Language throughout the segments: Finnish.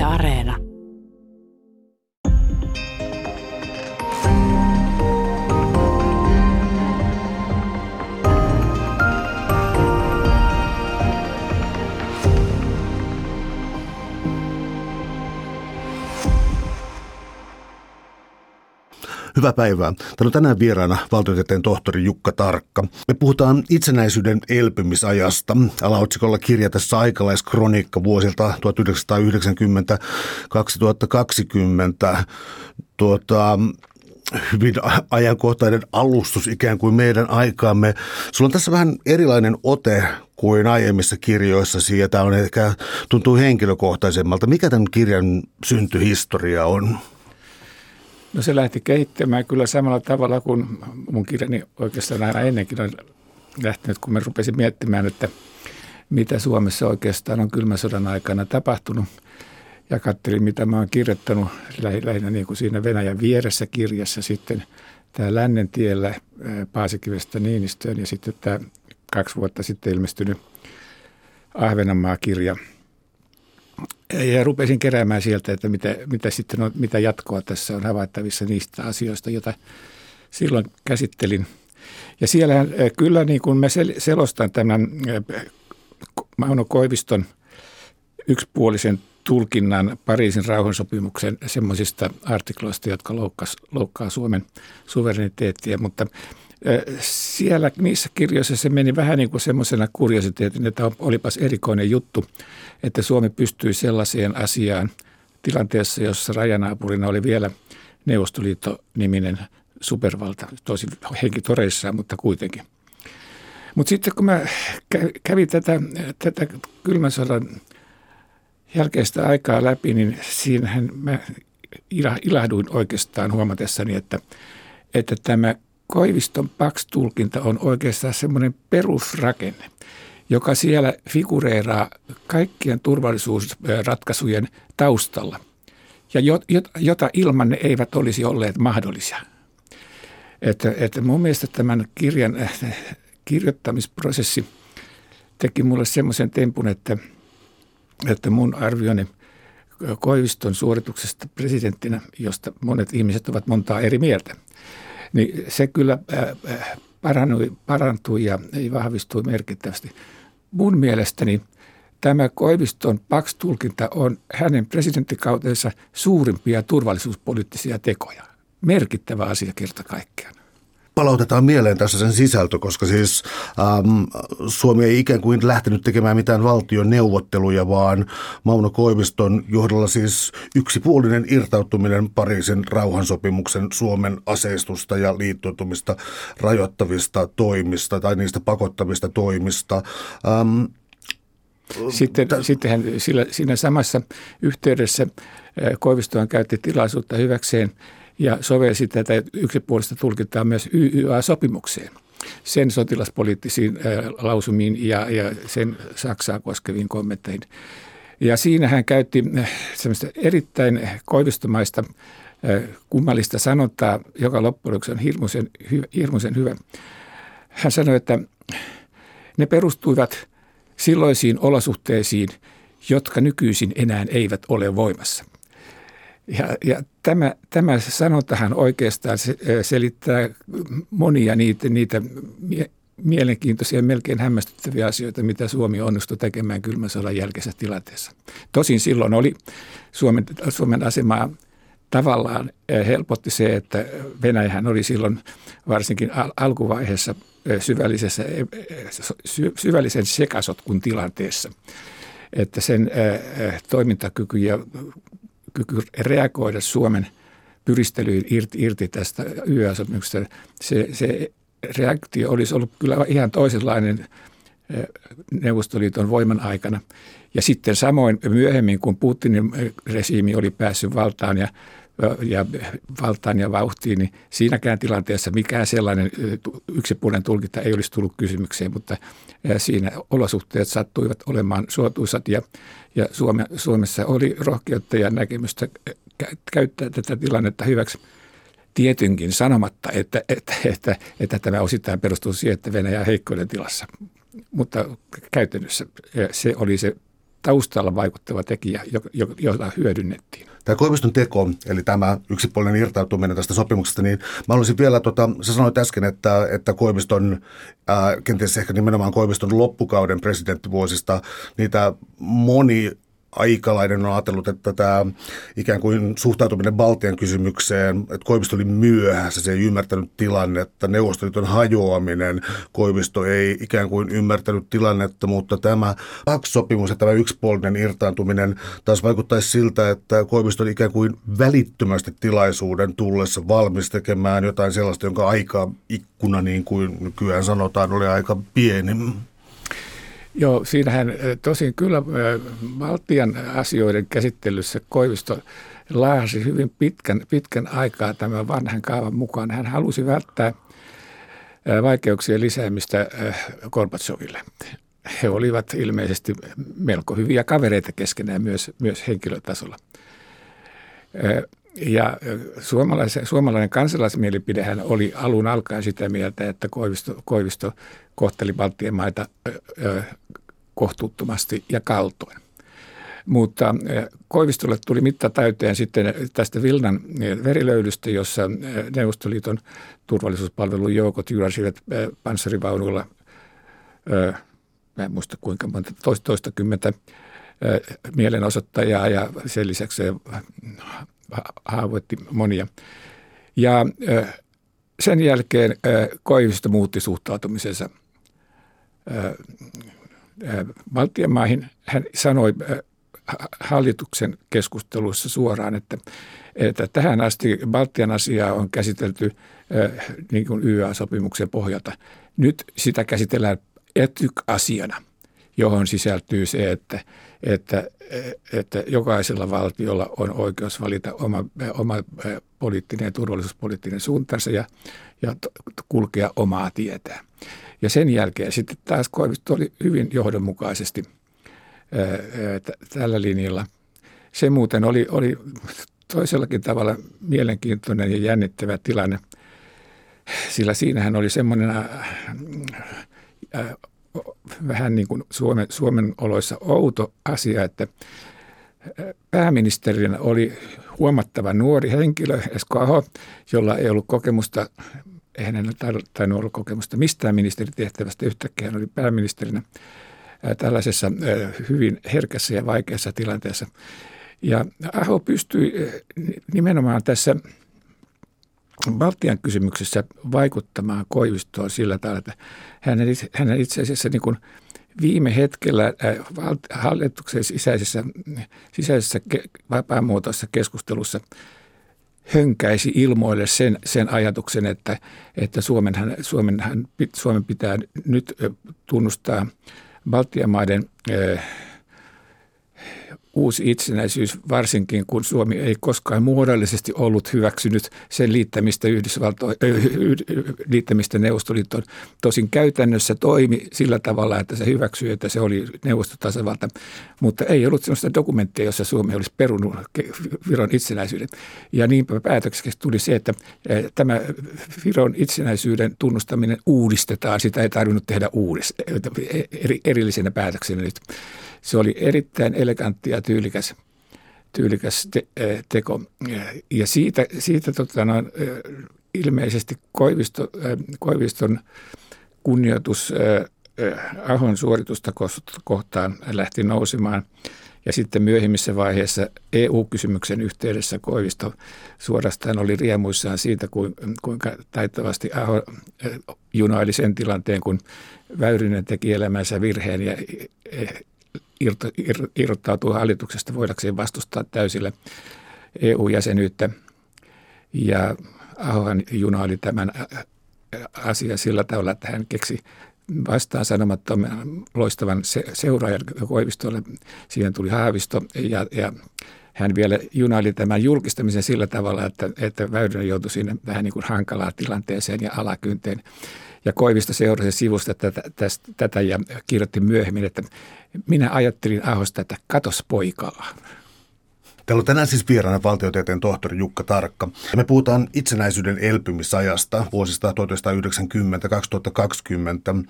Yle Areena. Hyvää päivää. Täällä on tänään vieraana valtiotieteen tohtori Jukka Tarkka. Me puhutaan itsenäisyyden elpymisajasta. Alaotsikolla kirja tässä aikalaiskronikka vuosilta 1990-2020. Tuota, hyvin ajankohtainen alustus ikään kuin meidän aikaamme. Sulla on tässä vähän erilainen ote kuin aiemmissa kirjoissa ja tämä on ehkä tuntuu henkilökohtaisemmalta. Mikä tämän kirjan syntyhistoria on? No se lähti kehittämään kyllä samalla tavalla kuin mun kirjani oikeastaan aina ennenkin on lähtenyt, kun mä rupesin miettimään, että mitä Suomessa oikeastaan on kylmän sodan aikana tapahtunut. Ja katselin, mitä mä oon kirjoittanut lähinnä niin kuin siinä Venäjän vieressä kirjassa sitten tämä Lännen tiellä Paasikivestä Niinistöön ja sitten tämä kaksi vuotta sitten ilmestynyt Ahvenanmaa-kirja – ja rupesin keräämään sieltä, että mitä, mitä, sitten on, mitä jatkoa tässä on havaittavissa niistä asioista, joita silloin käsittelin. Ja siellä kyllä niin kuin mä selostan tämän Mauno Koiviston yksipuolisen tulkinnan Pariisin rauhansopimuksen semmoisista artikloista, jotka loukkaa, loukkaa Suomen suvereniteettia, mutta siellä niissä kirjoissa se meni vähän niin kuin semmoisena kuriositeetin, että olipas erikoinen juttu, että Suomi pystyi sellaiseen asiaan tilanteessa, jossa rajanaapurina oli vielä Neuvostoliitto-niminen supervalta, tosi henkitoreissaan, mutta kuitenkin. Mutta sitten kun mä kävin tätä, tätä kylmän sodan jälkeistä aikaa läpi, niin siinähän mä ilahduin oikeastaan huomatessani, että, että tämä Koiviston Pax-tulkinta on oikeastaan semmoinen perusrakenne, joka siellä figureeraa kaikkien turvallisuusratkaisujen taustalla ja jota ilman ne eivät olisi olleet mahdollisia. Että, että mun mielestä tämän kirjan äh, kirjoittamisprosessi teki mulle semmoisen tempun, että, että mun arvioni Koiviston suorituksesta presidenttinä, josta monet ihmiset ovat montaa eri mieltä – niin se kyllä äh, äh, parantui, parantui ja vahvistui merkittävästi. Mun mielestäni tämä Koiviston Pax-tulkinta on hänen presidenttikautensa suurimpia turvallisuuspoliittisia tekoja. Merkittävä asia kerta kaikkiaan palautetaan mieleen tässä sen sisältö, koska siis ähm, Suomi ei ikään kuin lähtenyt tekemään mitään valtion neuvotteluja, vaan Mauno Koiviston johdolla siis yksipuolinen irtautuminen Pariisin rauhansopimuksen Suomen aseistusta ja liittoutumista rajoittavista toimista tai niistä pakottavista toimista. Ähm, sitten, t- sittenhän sillä, siinä samassa yhteydessä äh, Koivistohan käytti tilaisuutta hyväkseen – ja sovelsi tätä yksipuolista tulkintaa myös YYA-sopimukseen sen sotilaspoliittisiin lausumiin ja, ja sen Saksaa koskeviin kommentteihin. Ja siinä hän käytti semmoista erittäin koivistomaista kummallista sanontaa, joka loppujen lopuksi on hirmuisen, hirmuisen hyvä. Hän sanoi, että ne perustuivat silloisiin olosuhteisiin, jotka nykyisin enää eivät ole voimassa. Ja, ja tämä, tämä sanontahan oikeastaan selittää monia niitä, niitä mielenkiintoisia, melkein hämmästyttäviä asioita, mitä Suomi onnistui tekemään kylmän sodan jälkeisessä tilanteessa. Tosin silloin oli Suomen, Suomen asemaa tavallaan helpotti se, että Venäjähän oli silloin varsinkin al- alkuvaiheessa syvällisessä, syvällisen sekasotkun tilanteessa. Että sen toimintakyky ja kyky reagoida Suomen pyristelyyn irti, irti tästä YÖ-sopimuksesta, se, se reaktio olisi ollut kyllä ihan toisenlainen eh, Neuvostoliiton voiman aikana. Ja sitten samoin myöhemmin, kun Putinin regiimi oli päässyt valtaan ja, ja valtaan ja vauhtiin, niin siinäkään tilanteessa mikään sellainen yksipuolinen tulkinta ei olisi tullut kysymykseen, mutta siinä olosuhteet sattuivat olemaan suotuisat ja ja Suome, Suomessa oli rohkeutta ja näkemystä käyttää tätä tilannetta hyväksi tietynkin sanomatta, että, että, että, että tämä osittain perustuu siihen, että Venäjä on heikkoinen tilassa. Mutta käytännössä se oli se taustalla vaikuttava tekijä, jota hyödynnettiin. Tämä Koiviston teko, eli tämä yksipuolinen irtautuminen tästä sopimuksesta, niin mä haluaisin vielä, tota, sä sanoit äsken, että, että Koiviston, ää, kenties ehkä nimenomaan Koiviston loppukauden presidenttivuosista, niitä moni aikalainen on ajatellut, että tämä ikään kuin suhtautuminen Baltian kysymykseen, että Koivisto oli myöhässä, se ei ymmärtänyt tilannetta, Neuvostoliiton hajoaminen, Koivisto ei ikään kuin ymmärtänyt tilannetta, mutta tämä PAX-sopimus ja tämä yksipuolinen irtaantuminen taas vaikuttaisi siltä, että Koivisto oli ikään kuin välittömästi tilaisuuden tullessa valmis tekemään jotain sellaista, jonka aika ikkuna, niin kuin nykyään sanotaan, oli aika pieni. Joo, siinähän tosin kyllä Baltian asioiden käsittelyssä Koivisto laahasi hyvin pitkän, pitkän aikaa tämän vanhan kaavan mukaan. Hän halusi välttää vaikeuksien lisäämistä Gorbatsoville. He olivat ilmeisesti melko hyviä kavereita keskenään myös, myös henkilötasolla. Ja suomalainen, suomalainen kansalaismielipidehän oli alun alkaen sitä mieltä, että Koivisto, Koivisto kohteli Baltian maita kohtuuttomasti ja kaltoin. Mutta Koivistolle tuli mitta täyteen sitten tästä Vilnan verilöydystä, jossa Neuvostoliiton turvallisuuspalvelun joukot jyräsivät panssarivaunuilla, mä en muista kuinka monta, toista kymmentä mielenosoittajaa ja sen lisäksi haavoitti monia. Ja sen jälkeen Koivisto muutti suhtautumisensa Baltian maihin. Hän sanoi hallituksen keskusteluissa suoraan, että, että tähän asti Baltian asiaa on käsitelty niin YA-sopimuksen pohjalta. Nyt sitä käsitellään etyk-asiana, johon sisältyy se, että, että, että jokaisella valtiolla on oikeus valita oma, oma poliittinen ja turvallisuuspoliittinen suuntansa ja, ja kulkea omaa tietään. Ja sen jälkeen sitten taas Koivisto oli hyvin johdonmukaisesti tällä linjalla. Se muuten oli, oli toisellakin tavalla mielenkiintoinen ja jännittävä tilanne, sillä siinähän oli semmoinen vähän niin kuin Suomen, Suomen oloissa outo asia, että pääministerinä oli huomattava nuori henkilö, Esko Aho, jolla ei ollut kokemusta eihän hänellä tainnut olla kokemusta mistään ministeritehtävästä. Yhtäkkiä hän oli pääministerinä tällaisessa hyvin herkässä ja vaikeassa tilanteessa. Ja Aho pystyi nimenomaan tässä Baltian kysymyksessä vaikuttamaan Koivistoon sillä tavalla, että hän itse asiassa niin kuin viime hetkellä hallituksen sisäisessä, sisäisessä vapaamuotoisessa keskustelussa – hönkäisi ilmoille sen, sen ajatuksen, että, että Suomenhan, Suomenhan, Suomen pitää nyt tunnustaa Baltian maiden uusi itsenäisyys, varsinkin kun Suomi ei koskaan muodollisesti ollut hyväksynyt sen liittämistä, Yhdysvalto- liittämistä Neuvostoliittoon. Tosin käytännössä toimi sillä tavalla, että se hyväksyi, että se oli neuvostotasavalta, mutta ei ollut sellaista dokumenttia, jossa Suomi olisi perunut Viron itsenäisyyden. Ja niinpä päätökseksi tuli se, että tämä Viron itsenäisyyden tunnustaminen uudistetaan. Sitä ei tarvinnut tehdä uudis, erillisenä päätöksenä nyt. Se oli erittäin elegantti ja tyylikäs, tyylikäs te, teko. Ja siitä, siitä tota, no, ilmeisesti Koivisto, Koiviston kunnioitus Ahon suoritusta kohtaan lähti nousemaan. Ja sitten myöhemmissä vaiheissa EU-kysymyksen yhteydessä Koivisto suorastaan oli riemuissaan siitä, kuinka taitavasti Aho junaili sen tilanteen, kun Väyrynen teki elämänsä virheen ja irrottautua hallituksesta voidakseen vastustaa täysillä EU-jäsenyyttä. Ja Ahohan junaili tämän asian sillä tavalla, että hän keksi vastaan sanomattoman loistavan se, seuraajan Koivistolle. Siihen tuli Haavisto ja, ja hän vielä junaili tämän julkistamisen sillä tavalla, että, että Väyrynen joutui sinne vähän niin kuin hankalaan tilanteeseen ja alakynteen. Ja Koivisto seurasi sivusta tätä, tästä, tätä ja kirjoitti myöhemmin, että minä ajattelin Ahosta, että katos poikaa. Täällä on tänään siis vieraana valtiotieteen tohtori Jukka Tarkka. Me puhutaan itsenäisyyden elpymisajasta vuosista 1990-2020. Uh,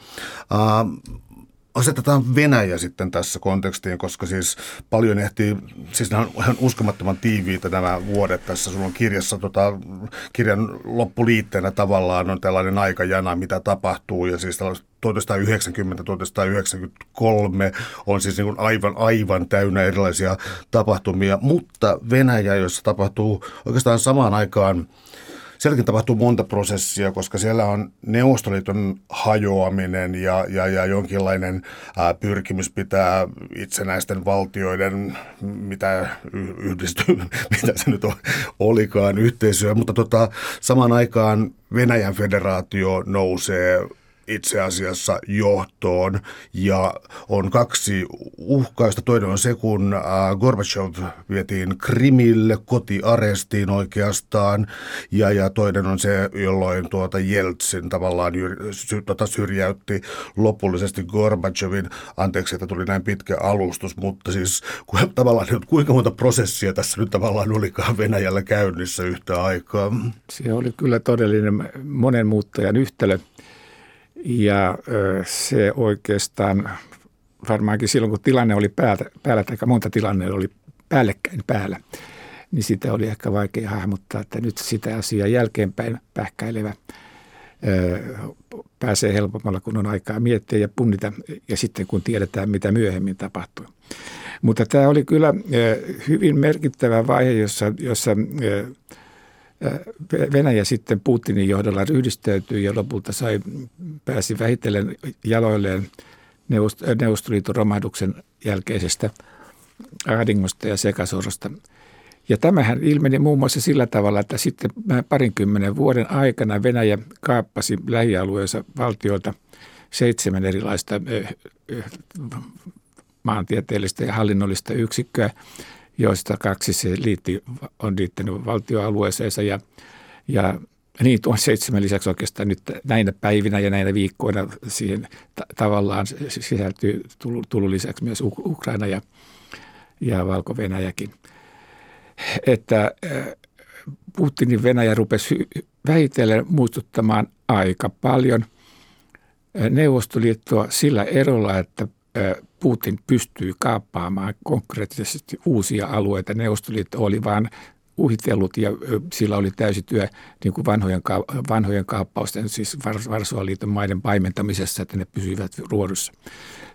asetetaan Venäjä sitten tässä kontekstiin, koska siis paljon ehtii, siis nämä on ihan uskomattoman tiiviitä nämä vuodet tässä. Sulla on kirjassa, tota, kirjan loppuliitteenä tavallaan on tällainen aikajana, mitä tapahtuu ja siis 1990-1993 on siis niin aivan, aivan täynnä erilaisia tapahtumia, mutta Venäjä, jossa tapahtuu oikeastaan samaan aikaan sielläkin tapahtuu monta prosessia, koska siellä on Neuvostoliiton hajoaminen ja, ja, ja jonkinlainen ää, pyrkimys pitää itsenäisten valtioiden, mitä yhdistyy, mitä se nyt olikaan, yhteisöä. Mutta tota, samaan aikaan Venäjän federaatio nousee itse asiassa johtoon ja on kaksi uhkausta. Toinen on se, kun äh, Gorbachev vietiin Krimille, kotiarestiin oikeastaan ja, ja toinen on se, jolloin tuota Jeltsin tavallaan sy, tota syrjäytti lopullisesti Gorbachevin. Anteeksi, että tuli näin pitkä alustus, mutta siis ku, tavallaan kuinka monta prosessia tässä nyt tavallaan olikaan Venäjällä käynnissä yhtä aikaa? Se oli kyllä todellinen monen muuttajan yhtälö. Ja se oikeastaan varmaankin silloin, kun tilanne oli päällä, päällä tai monta tilanne oli päällekkäin päällä, niin sitä oli ehkä vaikea hahmottaa, että nyt sitä asiaa jälkeenpäin pähkäilevä pääsee helpommalla, kun on aikaa miettiä ja punnita, ja sitten kun tiedetään, mitä myöhemmin tapahtui. Mutta tämä oli kyllä hyvin merkittävä vaihe, jossa, jossa Venäjä sitten Putinin johdolla ryhdistäytyi ja lopulta sai, pääsi vähitellen jaloilleen Neuvostoliiton romahduksen jälkeisestä ahdingosta ja sekasorosta. Ja tämähän ilmeni muun muassa sillä tavalla, että sitten parinkymmenen vuoden aikana Venäjä kaappasi lähialueensa valtioilta seitsemän erilaista maantieteellistä ja hallinnollista yksikköä, joista kaksi se liitti, on liittynyt valtioalueeseensa ja, ja niin tuon seitsemän lisäksi oikeastaan nyt näinä päivinä ja näinä viikkoina siihen ta- tavallaan sisältyy tullut lisäksi myös Ukraina ja, ja Valko-Venäjäkin. Että Putinin Venäjä rupesi vähitellen muistuttamaan aika paljon Neuvostoliittoa sillä erolla, että Putin pystyy kaappaamaan konkreettisesti uusia alueita. Neuvostoliitto oli vain uhitellut ja sillä oli täysi työ niin kuin vanhojen, vanhojen kaappausten, siis Varsovan liiton maiden paimentamisessa, että ne pysyivät ruodussa.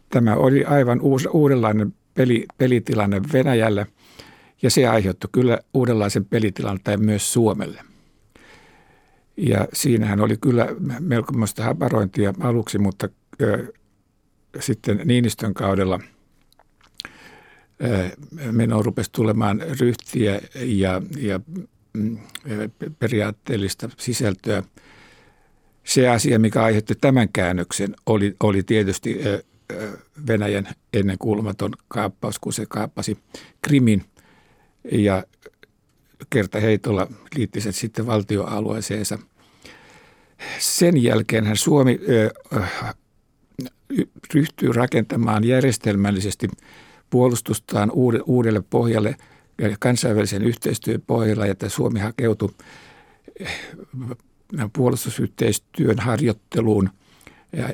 Tämä oli aivan uus, uudenlainen peli, pelitilanne Venäjälle ja se aiheutti kyllä uudenlaisen pelitilanteen myös Suomelle. Ja siinähän oli kyllä melkoista haparointia aluksi, mutta sitten Niinistön kaudella meno rupesi tulemaan ryhtiä ja, ja mm, periaatteellista sisältöä. Se asia, mikä aiheutti tämän käännöksen, oli, oli tietysti Venäjän ennenkuulumaton kaappaus, kun se kaappasi Krimin ja kerta heitolla liitti se sitten valtioalueeseensa. Sen jälkeen Suomi ryhtyy rakentamaan järjestelmällisesti puolustustaan uudelle pohjalle ja kansainvälisen yhteistyön pohjalla, että Suomi hakeutui eh, puolustusyhteistyön harjoitteluun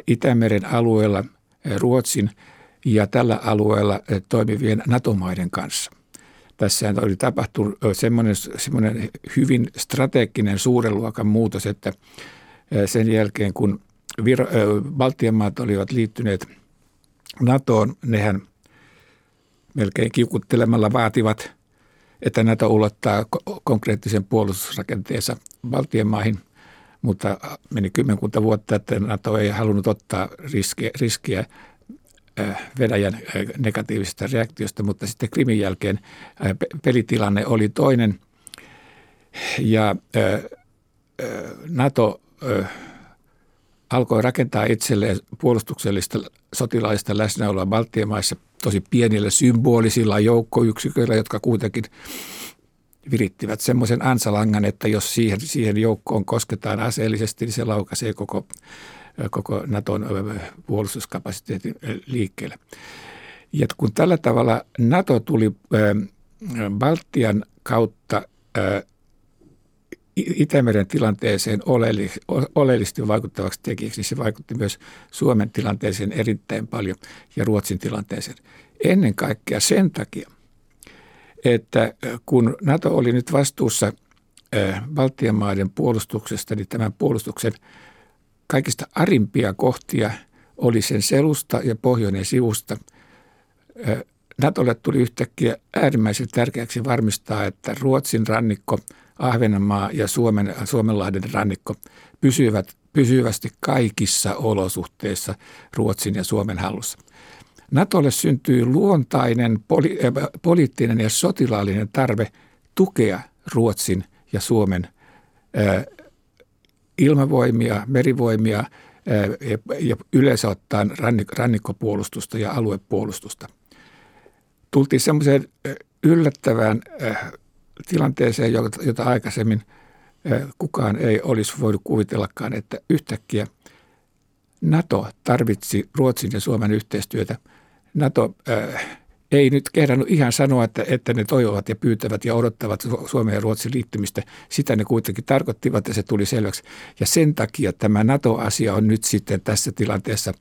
Itämeren alueella eh, Ruotsin ja tällä alueella eh, toimivien NATO-maiden kanssa. Tässä oli tapahtunut semmoinen, semmoinen hyvin strateginen suuren luokan muutos, että sen jälkeen kun Viro, Baltian maat olivat liittyneet NATOon, nehän melkein kiukuttelemalla vaativat, että NATO ulottaa konkreettisen puolustusrakenteensa Baltian maihin, mutta meni kymmenkunta vuotta, että NATO ei halunnut ottaa riskiä, riskiä Venäjän negatiivisesta reaktiosta, mutta sitten Krimin jälkeen pelitilanne oli toinen. Ja NATO alkoi rakentaa itselleen puolustuksellista sotilaista läsnäoloa Baltian maissa tosi pienillä symbolisilla joukkoyksiköillä, jotka kuitenkin virittivät semmoisen ansalangan, että jos siihen, siihen joukkoon kosketaan aseellisesti, niin se laukaisee koko, koko Naton puolustuskapasiteetin liikkeelle. Ja kun tällä tavalla Nato tuli Baltian kautta Itämeren tilanteeseen oleellisesti vaikuttavaksi tekijäksi, niin se vaikutti myös Suomen tilanteeseen erittäin paljon ja Ruotsin tilanteeseen. Ennen kaikkea sen takia, että kun NATO oli nyt vastuussa Baltian maiden puolustuksesta, niin tämän puolustuksen kaikista arimpia kohtia oli sen selusta ja pohjoinen sivusta. Natolle tuli yhtäkkiä äärimmäisen tärkeäksi varmistaa, että Ruotsin rannikko, Ahvenanmaa ja Suomen, Suomenlahden rannikko pysyvät pysyvästi kaikissa olosuhteissa Ruotsin ja Suomen hallussa. Natolle syntyy luontainen poli, äh, poliittinen ja sotilaallinen tarve tukea Ruotsin ja Suomen äh, ilmavoimia, merivoimia äh, ja, yleensä ottaen rannik, rannikkopuolustusta ja aluepuolustusta. Tultiin semmoiseen yllättävään äh, tilanteeseen, jota, aikaisemmin kukaan ei olisi voinut kuvitellakaan, että yhtäkkiä NATO tarvitsi Ruotsin ja Suomen yhteistyötä – NATO äh, ei nyt kehdannut ihan sanoa, että, että ne toivovat ja pyytävät ja odottavat Suomen ja Ruotsin liittymistä. Sitä ne kuitenkin tarkoittivat ja se tuli selväksi. Ja sen takia tämä NATO-asia on nyt sitten tässä tilanteessa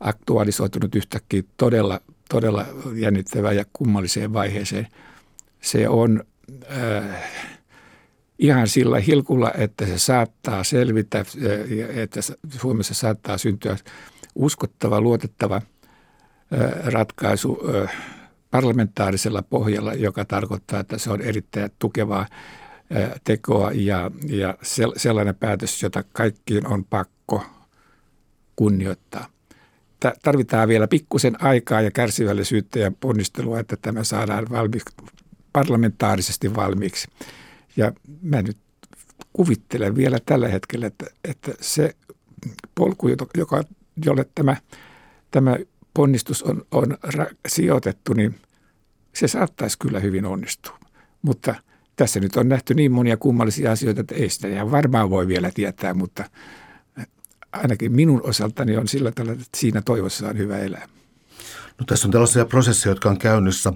aktualisoitunut yhtäkkiä todella, todella jännittävään ja kummalliseen vaiheeseen. Se on äh, ihan sillä hilkulla, että se saattaa selvitä, äh, että Suomessa saattaa syntyä uskottava, luotettava – ratkaisu parlamentaarisella pohjalla, joka tarkoittaa, että se on erittäin tukevaa tekoa ja, ja sellainen päätös, jota kaikkiin on pakko kunnioittaa. Tarvitaan vielä pikkusen aikaa ja kärsivällisyyttä ja ponnistelua, että tämä saadaan valmiiksi, parlamentaarisesti valmiiksi. Ja mä nyt kuvittelen vielä tällä hetkellä, että, että se polku, joka, jolle tämä, tämä ponnistus on, on ra- sijoitettu, niin se saattaisi kyllä hyvin onnistua. Mutta tässä nyt on nähty niin monia kummallisia asioita, että ei sitä ihan varmaan voi vielä tietää, mutta ainakin minun osaltani on sillä tavalla, että siinä toivossa on hyvä elää. No, tässä on tällaisia prosesseja, jotka on käynnissä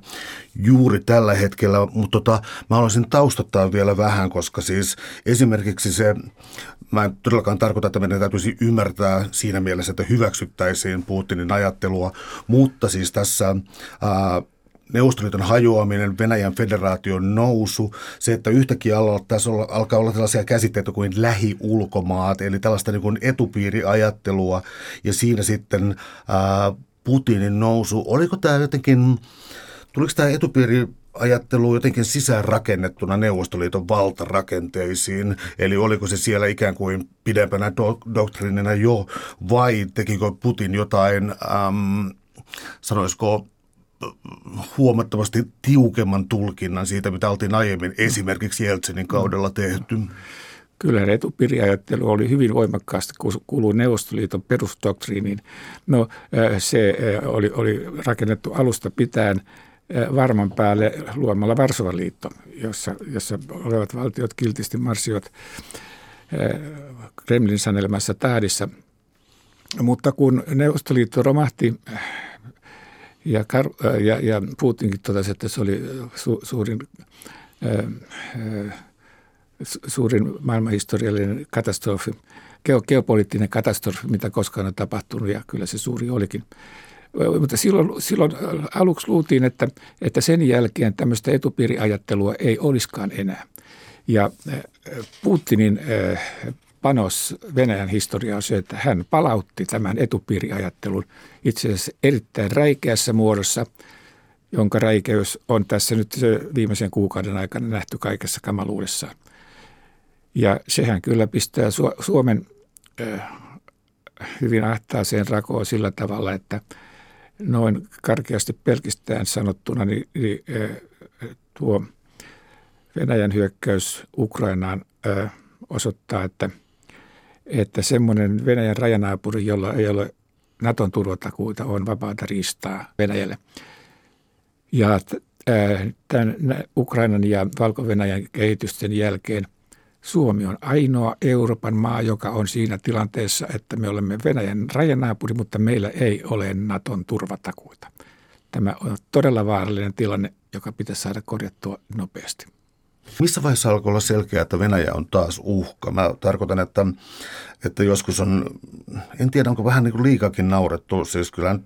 juuri tällä hetkellä, mutta tota, mä haluaisin taustottaa vielä vähän, koska siis esimerkiksi se, mä en todellakaan tarkoita, että meidän täytyisi ymmärtää siinä mielessä, että hyväksyttäisiin Putinin ajattelua, mutta siis tässä ää, Neuvostoliiton hajoaminen, Venäjän federaation nousu, se, että yhtäkkiä olla, alkaa olla tällaisia käsitteitä kuin lähiulkomaat, eli tällaista niin kuin etupiiriajattelua, ja siinä sitten ää, Putinin nousu, oliko tämä jotenkin, tuliko tämä etupiiri ajattelu jotenkin sisäänrakennettuna Neuvostoliiton valtarakenteisiin, eli oliko se siellä ikään kuin pidempänä do- doktrinina jo, vai tekikö Putin jotain, äm, sanoisiko, huomattavasti tiukemman tulkinnan siitä, mitä oltiin aiemmin esimerkiksi Jeltsinin kaudella tehty? Kyllä etupiriajattelu oli hyvin voimakkaasti, kuuluu Neuvostoliiton perusdoktriiniin. No se oli, oli rakennettu alusta pitäen varman päälle luomalla Varsovan liitto, jossa, jossa olevat valtiot kiltisti marssivat Kremlin sanelemassa tahdissa. Mutta kun Neuvostoliitto romahti ja, ja, ja Putinkin totesi, että se oli su, suurin suurin maailmanhistoriallinen katastrofi, geopoliittinen katastrofi, mitä koskaan on tapahtunut, ja kyllä se suuri olikin. Mutta silloin, silloin aluksi luultiin, että, että sen jälkeen tämmöistä etupiiriajattelua ei olisikaan enää. Ja Putinin panos Venäjän historiaa on se, että hän palautti tämän etupiiriajattelun itse asiassa erittäin räikeässä muodossa, jonka räikeys on tässä nyt viimeisen kuukauden aikana nähty kaikessa kamaluudessaan. Ja sehän kyllä pistää Suomen hyvin ahtaaseen rakoon sillä tavalla, että noin karkeasti pelkistään sanottuna, niin, niin tuo Venäjän hyökkäys Ukrainaan osoittaa, että, että semmoinen Venäjän rajanaapuri, jolla ei ole Naton turvatakuita, on vapaata riistaa Venäjälle. Ja tämän Ukrainan ja Valko-Venäjän kehitysten jälkeen – Suomi on ainoa Euroopan maa, joka on siinä tilanteessa, että me olemme Venäjän rajanaapuri, mutta meillä ei ole Naton turvatakuita. Tämä on todella vaarallinen tilanne, joka pitäisi saada korjattua nopeasti. Missä vaiheessa alkoi olla selkeää, että Venäjä on taas uhka? Mä tarkoitan, että, että joskus on, en tiedä onko vähän niin kuin liikakin naurettu, siis kyllä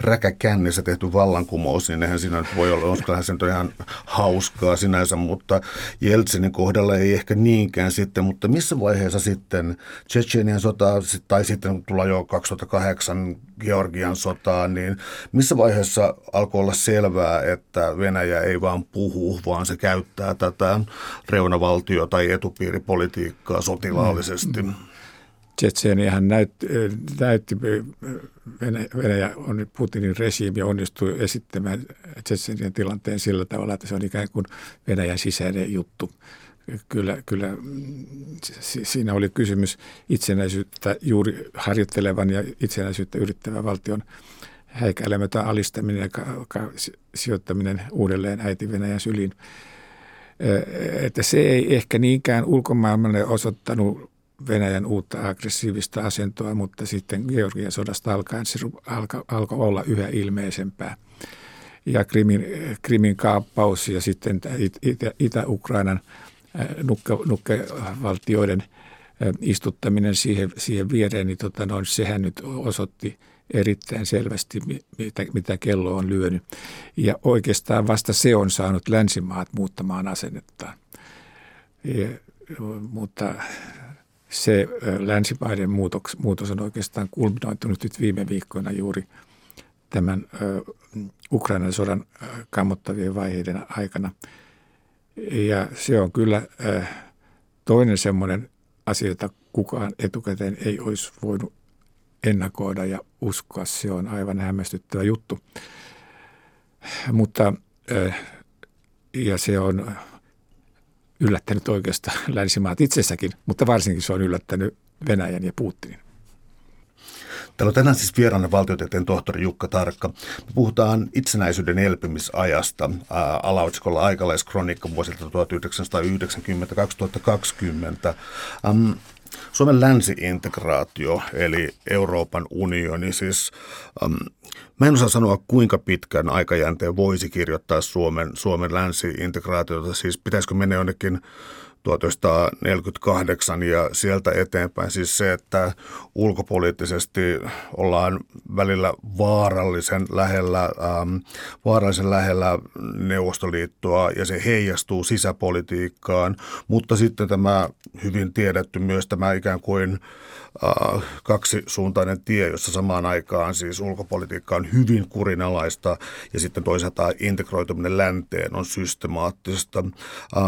räkäkännissä tehty vallankumous, niin eihän siinä nyt voi olla, onko se nyt ihan hauskaa sinänsä, mutta Jeltsinin kohdalla ei ehkä niinkään sitten, mutta missä vaiheessa sitten Tsetsenian sota, tai sitten kun tullaan jo 2008 Georgian sotaan, niin missä vaiheessa alkoi olla selvää, että Venäjä ei vaan puhu, vaan se käyttää tätä reunavaltio- tai etupiiripolitiikkaa sotilaallisesti? Mm. Tsetseeniähän näytti, näytti Venäjä, on Putinin regiimi onnistui esittämään Tsetseenien tilanteen sillä tavalla, että se on ikään kuin Venäjän sisäinen juttu. Kyllä, kyllä siinä oli kysymys itsenäisyyttä juuri harjoittelevan ja itsenäisyyttä yrittävän valtion häikäilemätön alistaminen ja sijoittaminen uudelleen äiti Venäjän syliin. Että se ei ehkä niinkään ulkomaailmalle osoittanut Venäjän uutta aggressiivista asentoa, mutta sitten Georgian sodasta alkaen se alkoi alko olla yhä ilmeisempää. Ja Krimin, Krimin kaappaus ja sitten Itä, Itä-Ukrainan nukke, nukkevaltioiden istuttaminen siihen, siihen viereen, niin tota noin, sehän nyt osoitti erittäin selvästi, mitä, mitä kello on lyönyt. Ja oikeastaan vasta se on saanut länsimaat muuttamaan asennettaan. Ja, mutta se länsimaiden muutos, muutos on oikeastaan kulminoitunut nyt viime viikkoina juuri tämän Ukrainan sodan kammottavien vaiheiden aikana. Ja se on kyllä toinen semmoinen asia, jota kukaan etukäteen ei olisi voinut ennakoida ja uskoa. Se on aivan hämmästyttävä juttu. Mutta ja se on yllättänyt oikeastaan länsimaat itsessäkin, mutta varsinkin se on yllättänyt Venäjän ja Putinin. Täällä on tänään siis vieraana valtiotieteen tohtori Jukka Tarkka. Me puhutaan itsenäisyyden elpymisajasta alaotsikolla Aikalaiskronikka vuosilta 1990-2020. Ähm, Suomen länsiintegraatio, eli Euroopan unioni, siis ähm, mä en osaa sanoa kuinka pitkän aikajänteen voisi kirjoittaa Suomen, Suomen länsiintegraatiota, siis pitäisikö mennä jonnekin 1948 ja sieltä eteenpäin. Siis se, että ulkopoliittisesti ollaan välillä vaarallisen lähellä, ähm, vaarallisen lähellä Neuvostoliittoa ja se heijastuu sisäpolitiikkaan, mutta sitten tämä hyvin tiedetty myös tämä ikään kuin äh, kaksisuuntainen tie, jossa samaan aikaan siis ulkopolitiikka on hyvin kurinalaista ja sitten toisaalta integroituminen länteen on systemaattista. Äh,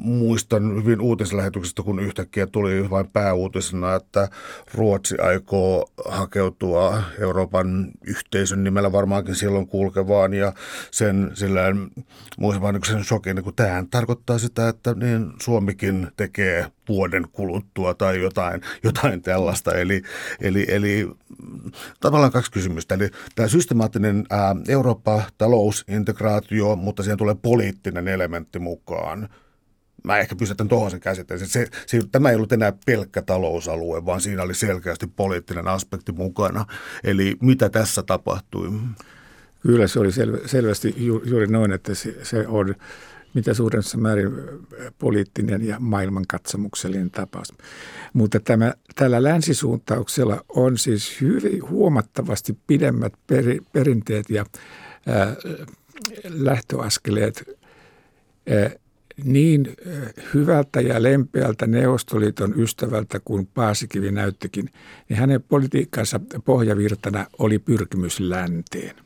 muistan hyvin uutislähetyksestä, kun yhtäkkiä tuli vain pääuutisena, että Ruotsi aikoo hakeutua Euroopan yhteisön nimellä varmaankin silloin kulkevaan ja sen silleen muistan vain sen shokin, kun tämähän tarkoittaa sitä, että niin Suomikin tekee vuoden kuluttua tai jotain, jotain tällaista. Eli, eli, eli tavallaan kaksi kysymystä. Eli tämä systemaattinen Eurooppa-talousintegraatio, mutta siihen tulee poliittinen elementti mukaan – mä ehkä pysäytän tuohon sen käsitteen. Se, se, tämä ei ollut enää pelkkä talousalue, vaan siinä oli selkeästi poliittinen aspekti mukana. Eli mitä tässä tapahtui? Kyllä se oli sel, selvästi ju, juuri noin, että se, se on mitä suuremmassa määrin poliittinen ja maailmankatsomuksellinen tapaus. Mutta tämä, tällä länsisuuntauksella on siis hyvin huomattavasti pidemmät peri, perinteet ja ää, lähtöaskeleet ää, niin hyvältä ja lempeältä Neuvostoliiton ystävältä kuin Paasikivi näyttikin, niin hänen politiikkansa pohjavirtana oli pyrkimys länteen.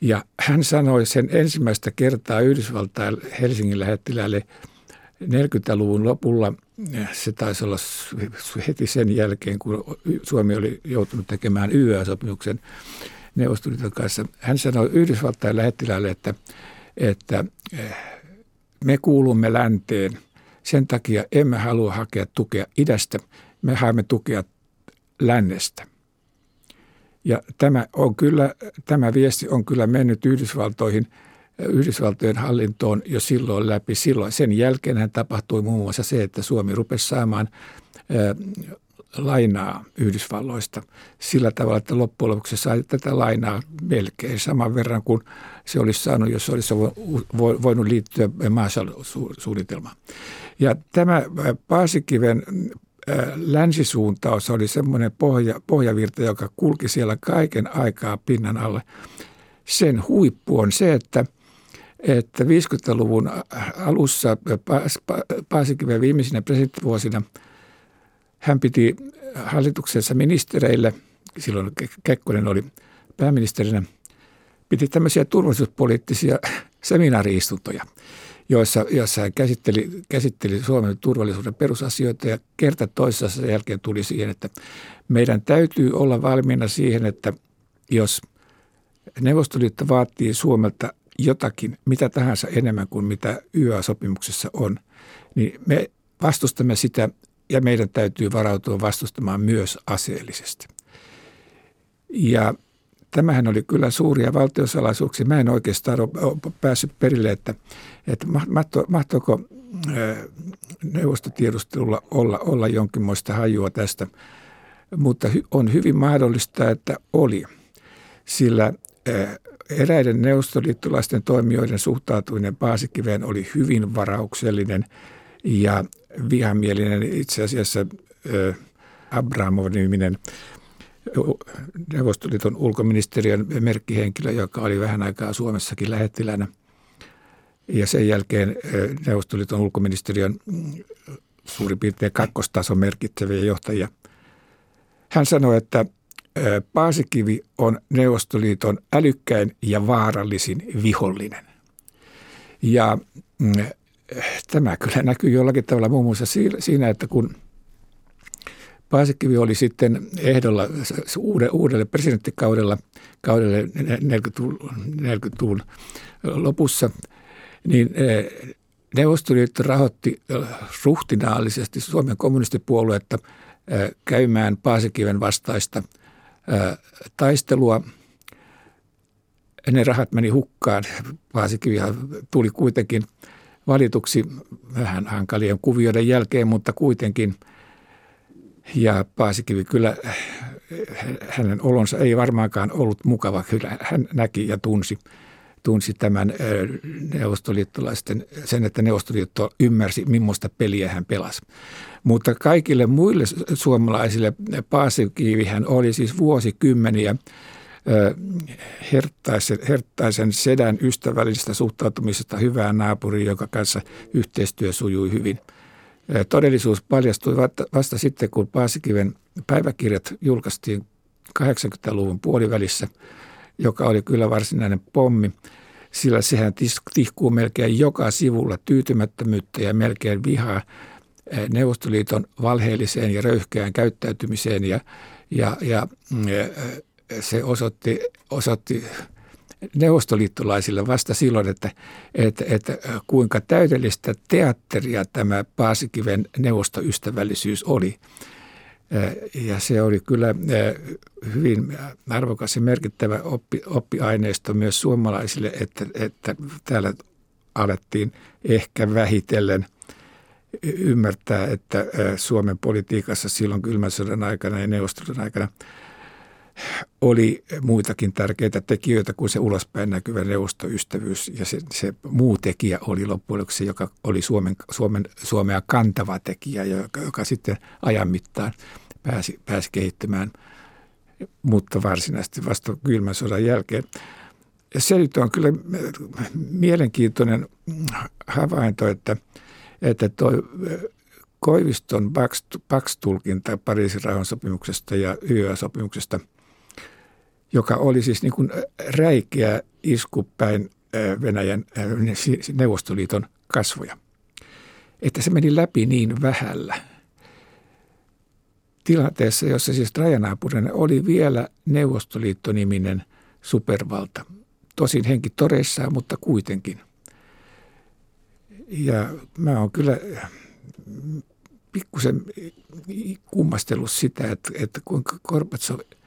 Ja hän sanoi sen ensimmäistä kertaa Yhdysvaltain Helsingin lähettiläälle 40-luvun lopulla, se taisi olla heti sen jälkeen, kun Suomi oli joutunut tekemään YA-sopimuksen Neuvostoliiton kanssa. Hän sanoi Yhdysvaltain lähettiläälle, että, että me kuulumme länteen. Sen takia emme halua hakea tukea idästä, me haemme tukea lännestä. Ja tämä, on kyllä, tämä viesti on kyllä mennyt Yhdysvaltoihin, Yhdysvaltojen hallintoon jo silloin läpi. Silloin sen jälkeen tapahtui muun muassa se, että Suomi rupesi saamaan lainaa Yhdysvalloista sillä tavalla, että loppujen lopuksi sai tätä lainaa melkein saman verran kuin se olisi saanut, jos olisi voinut liittyä Marshall-suunnitelmaan. Ja tämä Paasikiven länsisuuntaus oli semmoinen pohja, pohjavirta, joka kulki siellä kaiken aikaa pinnan alle. Sen huippu on se, että, että 50-luvun alussa Paasikiven viimeisinä presidenttivuosina hän piti hallituksensa ministereille, silloin Kekkonen oli pääministerinä, piti tämmöisiä turvallisuuspoliittisia seminaariistuntoja – joissa, joissa hän käsitteli, käsitteli Suomen turvallisuuden perusasioita ja kerta toisessa jälkeen tuli siihen, että meidän täytyy olla valmiina siihen, että jos Neuvostoliitto vaatii Suomelta jotakin, mitä tahansa enemmän kuin mitä YA-sopimuksessa on, niin me vastustamme sitä ja meidän täytyy varautua vastustamaan myös aseellisesti. Ja tämähän oli kyllä suuria valtiosalaisuuksia. Mä en oikeastaan ole päässyt perille, että, että mahtoiko neuvostotiedustelulla olla, olla jonkinmoista hajua tästä, mutta on hyvin mahdollista, että oli, sillä eräiden neuvostoliittolaisten toimijoiden suhtautuminen Paasikiveen oli hyvin varauksellinen ja vihamielinen. Itse asiassa Abramov-niminen Neuvostoliiton ulkoministeriön merkkihenkilö, joka oli vähän aikaa Suomessakin lähettilänä. Ja sen jälkeen Neuvostoliiton ulkoministeriön mm, suurin piirtein kakkostason merkitseviä johtajia. Hän sanoi, että Paasikivi on Neuvostoliiton älykkäin ja vaarallisin vihollinen. Ja mm, tämä kyllä näkyy jollakin tavalla muun muassa siinä, että kun – Paasikivi oli sitten ehdolla uudelle presidenttikaudella kaudelle 40-luvun lopussa, niin eh, Neuvostoliitto rahoitti ruhtinaallisesti Suomen kommunistipuoluetta eh, käymään Paasikiven vastaista taistelua. Ne rahat meni hukkaan. Paasikivi tuli kuitenkin valituksi vähän hankalien kuvioiden jälkeen, mutta kuitenkin – ja Paasikivi kyllä, hänen olonsa ei varmaankaan ollut mukava. Kyllä hän näki ja tunsi, tunsi tämän neuvostoliittolaisten, sen, että Neuvostoliitto ymmärsi, millaista peliä hän pelasi. Mutta kaikille muille suomalaisille Paasikivihän oli siis vuosikymmeniä herttaisen, herttaisen sedän ystävällisestä suhtautumisesta hyvään naapuriin, joka kanssa yhteistyö sujui hyvin – Todellisuus paljastui vasta sitten, kun Paasikiven päiväkirjat julkaistiin 80-luvun puolivälissä, joka oli kyllä varsinainen pommi, sillä sehän tihkuu melkein joka sivulla tyytymättömyyttä ja melkein vihaa Neuvostoliiton valheelliseen ja röyhkeään käyttäytymiseen ja, ja, ja mm, se osoitti, osoitti neuvostoliittolaisille vasta silloin, että, että, että kuinka täydellistä teatteria tämä Paasikiven neuvostoystävällisyys oli. Ja se oli kyllä hyvin arvokas ja merkittävä oppi, oppiaineisto myös suomalaisille, että, että täällä alettiin ehkä vähitellen ymmärtää, että Suomen politiikassa silloin kylmän sodan aikana ja neuvostoliiton aikana – oli muitakin tärkeitä tekijöitä kuin se ulospäin näkyvä neuvostoystävyys. Ja se, se muu tekijä oli loppujen lopuksi, joka oli Suomen, Suomen, Suomea kantava tekijä, joka, joka sitten ajan mittaan pääsi, pääsi kehittymään, mutta varsinaisesti vasta kylmän sodan jälkeen. Ja se nyt on kyllä mielenkiintoinen havainto, että, että tuo Koiviston Pax-tulkinta Pariisin rauhansopimuksesta ja YÖ-sopimuksesta – joka oli siis niin kuin räikeä isku päin Venäjän Neuvostoliiton kasvoja. Että se meni läpi niin vähällä tilanteessa, jossa siis rajanaapurina oli vielä Neuvostoliitto-niminen supervalta. Tosin henki toreissaan, mutta kuitenkin. Ja mä oon kyllä pikkusen kummastellut sitä, että, että kuinka Gorbatsov –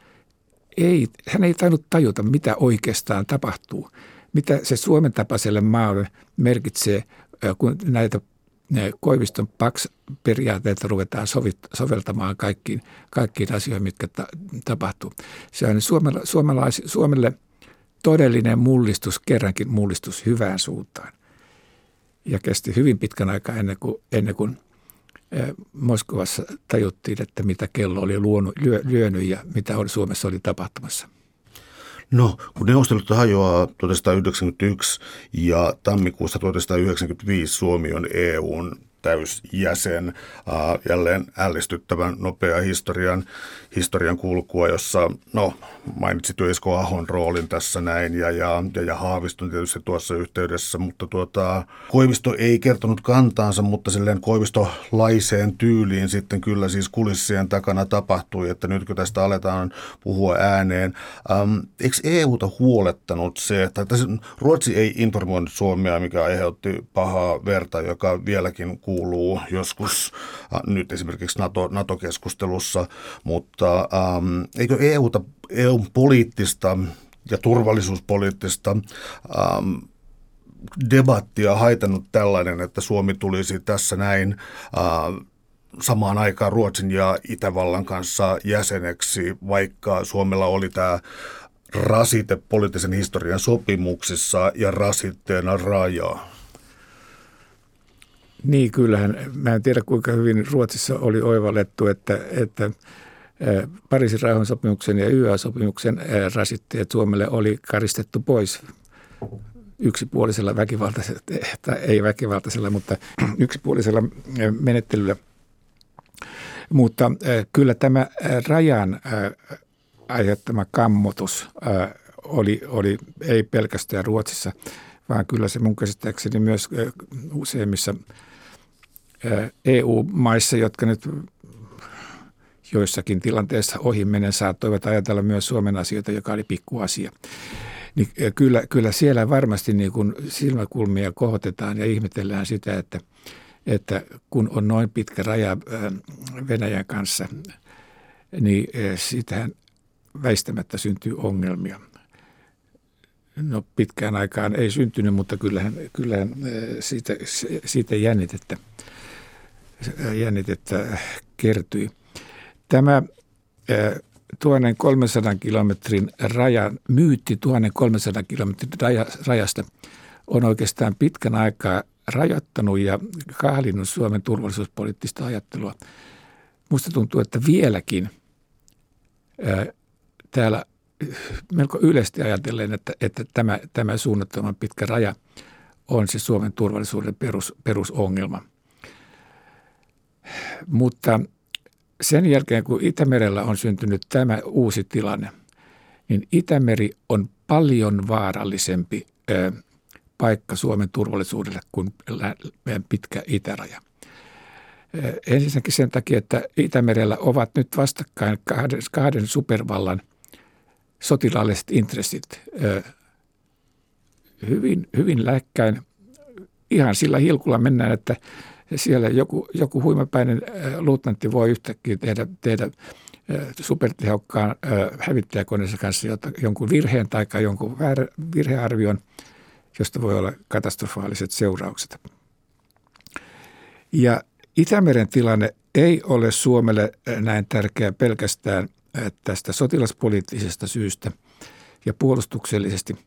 ei, hän ei tainnut tajuta, mitä oikeastaan tapahtuu. Mitä se Suomen tapaiselle maalle merkitsee, kun näitä Koiviston PAX-periaatteita ruvetaan sovit, soveltamaan kaikkiin, kaikkiin asioihin, mitkä ta, tapahtuu. Se on Suomella, suomalais, Suomelle todellinen mullistus, kerrankin mullistus hyvään suuntaan. Ja kesti hyvin pitkän aikaa ennen kuin, ennen kuin Moskovassa tajuttiin, että mitä kello oli luonut, lyö, lyönyt ja mitä oli, Suomessa oli tapahtumassa. No, kun neuvostelut hajoaa 1991 ja tammikuussa 1995 Suomi on EUn täysjäsen. Jälleen ällistyttävän nopea historian, historian kulkua, jossa, no, mainitsit Esko Ahon roolin tässä näin ja, ja, ja, ja Haaviston tietysti tuossa yhteydessä, mutta tuota, Koivisto ei kertonut kantaansa, mutta silleen Koivistolaiseen tyyliin sitten kyllä siis kulissien takana tapahtui, että nyt kun tästä aletaan puhua ääneen. Ähm, eikö EUta huolettanut se, että Ruotsi ei informoinut Suomea, mikä aiheutti pahaa verta, joka vieläkin kuuluu joskus äh, nyt esimerkiksi NATO, NATO-keskustelussa, mutta ähm, eikö EUta, EUn poliittista ja turvallisuuspoliittista ähm, debattia haitannut tällainen, että Suomi tulisi tässä näin äh, samaan aikaan Ruotsin ja Itävallan kanssa jäseneksi, vaikka Suomella oli tämä rasite poliittisen historian sopimuksissa ja rasitteena rajaa. Niin, kyllähän. Mä en tiedä, kuinka hyvin Ruotsissa oli oivallettu, että, että Pariisin rauhansopimuksen ja YA-sopimuksen rasitteet Suomelle oli karistettu pois yksipuolisella väkivaltaisella, tai ei väkivaltaisella, mutta yksipuolisella menettelyllä. Mutta kyllä tämä rajan aiheuttama kammotus oli, oli ei pelkästään Ruotsissa, vaan kyllä se mun käsittääkseni myös useimmissa – EU-maissa, jotka nyt joissakin tilanteissa ohimenen saattoivat ajatella myös Suomen asioita, joka oli pikkuasia. Niin kyllä, kyllä siellä varmasti niin kuin silmäkulmia kohotetaan ja ihmetellään sitä, että, että kun on noin pitkä raja Venäjän kanssa, niin sitähän väistämättä syntyy ongelmia. No pitkään aikaan ei syntynyt, mutta kyllähän, kyllähän siitä, siitä jännitettä jännitettä kertyi. Tämä 1300 kilometrin raja, myytti 1300 kilometrin rajasta on oikeastaan pitkän aikaa rajoittanut ja kahlinnut Suomen turvallisuuspoliittista ajattelua. Musta tuntuu, että vieläkin täällä melko yleisesti ajatellen, että, että tämä, tämä suunnattoman pitkä raja on se Suomen turvallisuuden perus, perusongelma – mutta sen jälkeen, kun Itämerellä on syntynyt tämä uusi tilanne, niin Itämeri on paljon vaarallisempi paikka Suomen turvallisuudelle kuin meidän pitkä itäraja. Ensinnäkin sen takia, että Itämerellä ovat nyt vastakkain kahden, kahden supervallan sotilaalliset intressit hyvin, hyvin lähekkäin. Ihan sillä hilkulla mennään, että siellä joku, joku huimapäinen äh, luutnantti voi yhtäkkiä tehdä, tehdä äh, supertehokkaan äh, hävittäjäkoneensa kanssa jonkun virheen tai jonkun virhearvion, josta voi olla katastrofaaliset seuraukset. Ja Itämeren tilanne ei ole Suomelle näin tärkeä pelkästään tästä sotilaspoliittisesta syystä ja puolustuksellisesti –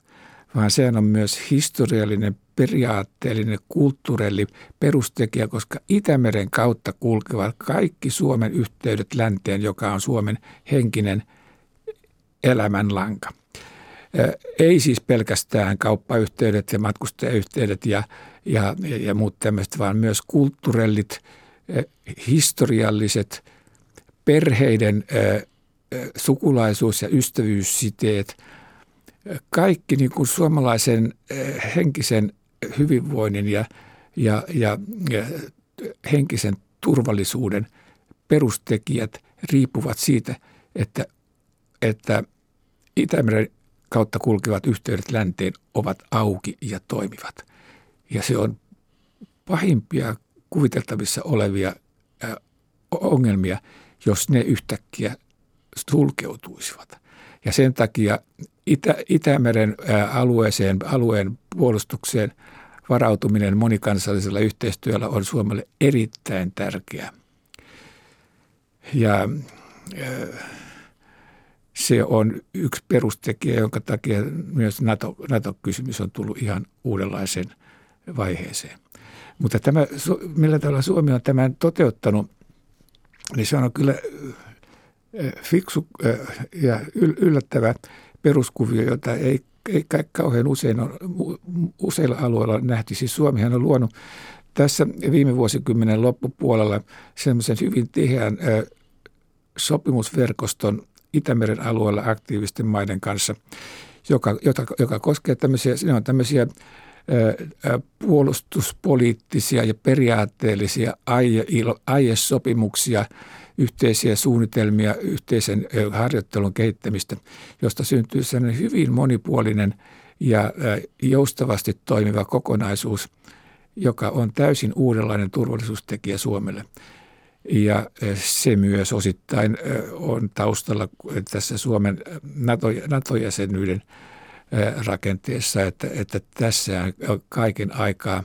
vaan sehän on myös historiallinen, periaatteellinen, kulttuurellinen perustekijä, koska Itämeren kautta kulkevat kaikki Suomen yhteydet länteen, joka on Suomen henkinen elämänlanka. Ei siis pelkästään kauppayhteydet ja matkustajayhteydet ja, ja, ja muut tämmöiset, vaan myös kulttuurellit, historialliset, perheiden sukulaisuus- ja ystävyyssiteet – kaikki niin kuin suomalaisen henkisen hyvinvoinnin ja, ja, ja, ja henkisen turvallisuuden perustekijät riippuvat siitä, että, että Itämeren kautta kulkevat yhteydet länteen ovat auki ja toimivat. Ja se on pahimpia kuviteltavissa olevia ongelmia, jos ne yhtäkkiä sulkeutuisivat. Ja sen takia Itä, Itämeren alueeseen, alueen puolustukseen varautuminen monikansallisella yhteistyöllä on Suomelle erittäin tärkeää. Ja se on yksi perustekijä, jonka takia myös NATO, NATO-kysymys on tullut ihan uudenlaiseen vaiheeseen. Mutta tämä, millä tavalla Suomi on tämän toteuttanut, niin se on kyllä fiksu ja yllättävä peruskuvio, jota ei, ei kauhean usein on, useilla alueilla nähty. Siis Suomihan on luonut tässä viime vuosikymmenen loppupuolella semmoisen hyvin tiheän sopimusverkoston Itämeren alueella aktiivisten maiden kanssa, joka, joka, joka koskee tämmöisiä, ne on tämmöisiä puolustuspoliittisia ja periaatteellisia aie, aiesopimuksia, yhteisiä suunnitelmia, yhteisen harjoittelun kehittämistä, josta syntyy sellainen hyvin monipuolinen ja joustavasti toimiva kokonaisuus, joka on täysin uudenlainen turvallisuustekijä Suomelle. Ja se myös osittain on taustalla tässä Suomen NATO, NATO-jäsenyyden rakenteessa, että, että tässä kaiken aikaa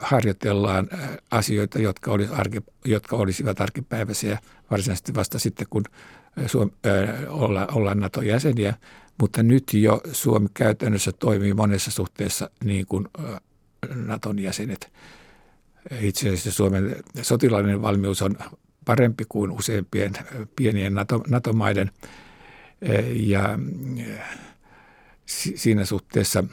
harjoitellaan asioita, jotka, arki, jotka olisivat arkipäiväisiä varsinaisesti vasta sitten, kun Suom, olla, ollaan NATO-jäseniä, mutta nyt jo Suomi käytännössä toimii monessa suhteessa niin kuin Naton jäsenet. Itse asiassa Suomen sotilaallinen valmius on parempi kuin useimpien pienien NATO, NATO-maiden ja siinä suhteessa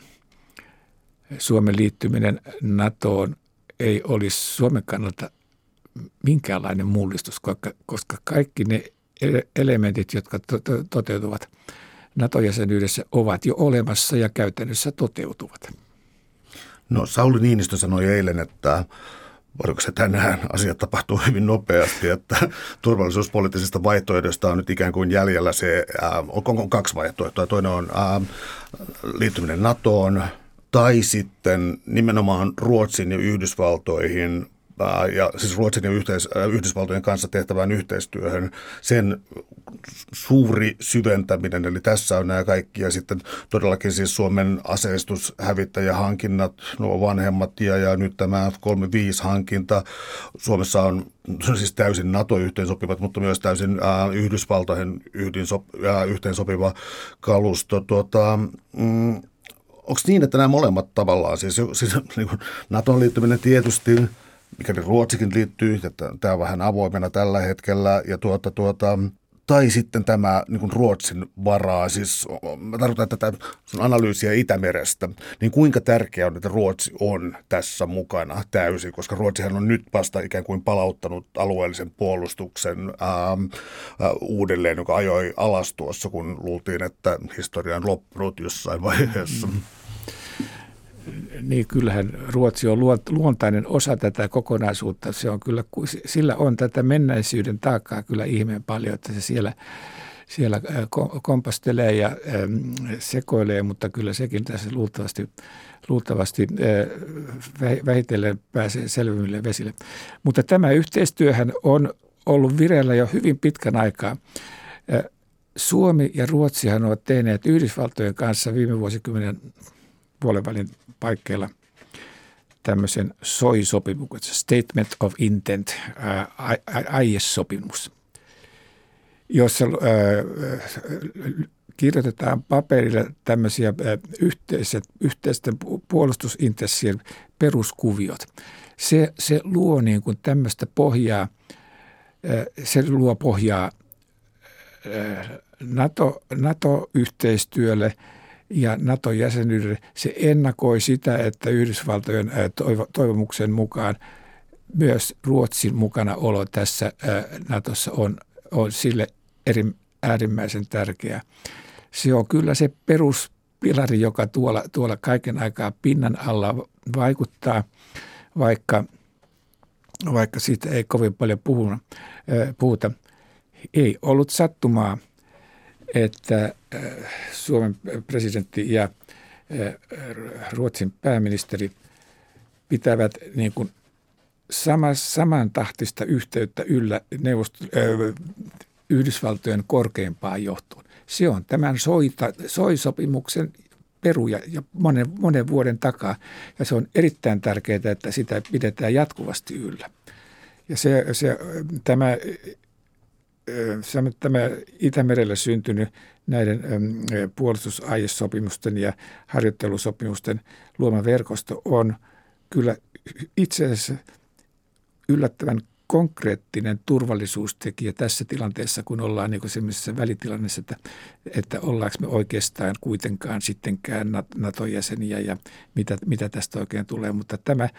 Suomen liittyminen NATOon ei olisi Suomen kannalta minkäänlainen mullistus, koska kaikki ne elementit, jotka toteutuvat NATO-jäsenyydessä, ovat jo olemassa ja käytännössä toteutuvat. No Sauli Niinistö sanoi eilen, että Voiko se tänään asiat tapahtuu hyvin nopeasti, että turvallisuuspoliittisista vaihtoehdoista on nyt ikään kuin jäljellä se, äh, on kaksi vaihtoehtoa. Toinen on äh, liittyminen NATOon tai sitten nimenomaan Ruotsin ja Yhdysvaltoihin ja siis Ruotsin ja yhteis, Yhdysvaltojen kanssa tehtävään yhteistyöhön, sen suuri syventäminen, eli tässä on nämä kaikki, ja sitten todellakin siis Suomen aseistus, hävittäjähankinnat, nuo vanhemmat, ja, ja nyt tämä F-35-hankinta, Suomessa on siis täysin NATO-yhteensopivat, mutta myös täysin äh, Yhdysvaltojen äh, yhteensopiva kalusto. Tuota, mm, Onko niin, että nämä molemmat tavallaan, siis, siis niin NATOn liittyminen tietysti – mikä Ruotsikin liittyy, että tämä on vähän avoimena tällä hetkellä. Ja tuota, tuota, tai sitten tämä niin kuin Ruotsin varaa, siis mä tarkoitan tätä sun analyysiä Itämerestä, niin kuinka tärkeää on, että Ruotsi on tässä mukana täysin, koska Ruotsihan on nyt vasta ikään kuin palauttanut alueellisen puolustuksen ää, ähm, ää, äh, uudelleen, joka ajoi alas tuossa, kun luultiin, että historia on loppunut jossain vaiheessa. Mm niin kyllähän Ruotsi on luontainen osa tätä kokonaisuutta. Se on kyllä, sillä on tätä menneisyyden taakkaa kyllä ihmeen paljon, että se siellä, siellä kompastelee ja sekoilee, mutta kyllä sekin tässä luultavasti, luultavasti äh, vähitellen pääsee selvemmille vesille. Mutta tämä yhteistyöhän on ollut vireillä jo hyvin pitkän aikaa. Suomi ja Ruotsihan ovat tehneet Yhdysvaltojen kanssa viime vuosikymmenen puolen välin paikkeilla tämmöisen SOI-sopimuksen, Statement of Intent, aiessopimus, jossa kirjoitetaan paperille tämmöisiä yhteiset, yhteisten puolustusintressien peruskuviot. Se, se luo niin kuin tämmöistä pohjaa, se luo pohjaa NATO, NATO-yhteistyölle – ja NATO-jäsenyydelle, se ennakoi sitä, että Yhdysvaltojen toivomuksen mukaan myös Ruotsin mukana olo tässä Natossa on, on sille eri, äärimmäisen tärkeä. Se on kyllä se peruspilari, joka tuolla, tuolla kaiken aikaa pinnan alla vaikuttaa, vaikka, vaikka siitä ei kovin paljon puhuta. Ei ollut sattumaa – että äh, Suomen presidentti ja äh, Ruotsin pääministeri pitävät niin kuin sama, samantahtista yhteyttä yllä neuvosto, äh, Yhdysvaltojen korkeimpaan johtoon. Se on tämän soita, soisopimuksen peruja ja monen, monen vuoden takaa. Ja se on erittäin tärkeää, että sitä pidetään jatkuvasti yllä. Ja se, se, tämä, tämä Itämerellä syntynyt näiden puolustusaiesopimusten ja harjoittelusopimusten luoma verkosto on kyllä itse asiassa yllättävän konkreettinen turvallisuustekijä tässä tilanteessa, kun ollaan niin sellaisessa välitilannessa, että, että ollaanko me oikeastaan kuitenkaan sittenkään NATO-jäseniä ja mitä, mitä tästä oikein tulee. Mutta tämä,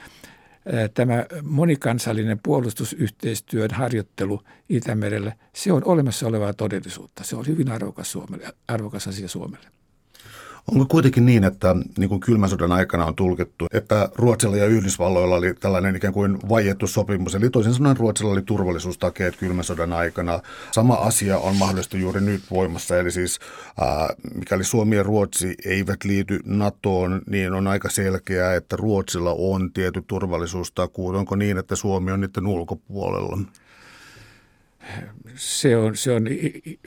tämä monikansallinen puolustusyhteistyön harjoittelu Itämerellä, se on olemassa olevaa todellisuutta. Se on hyvin arvokas, Suomelle, arvokas asia Suomelle. Onko kuitenkin niin, että niin kuin kylmän sodan aikana on tulkittu, että Ruotsilla ja Yhdysvalloilla oli tällainen ikään kuin vaiettu sopimus, eli toisin sanoen Ruotsilla oli turvallisuustakeet kylmän sodan aikana. Sama asia on mahdollista juuri nyt voimassa, eli siis ää, mikäli Suomi ja Ruotsi eivät liity NATOon, niin on aika selkeää, että Ruotsilla on tietty turvallisuustakuut. Onko niin, että Suomi on niiden ulkopuolella? Se on, se on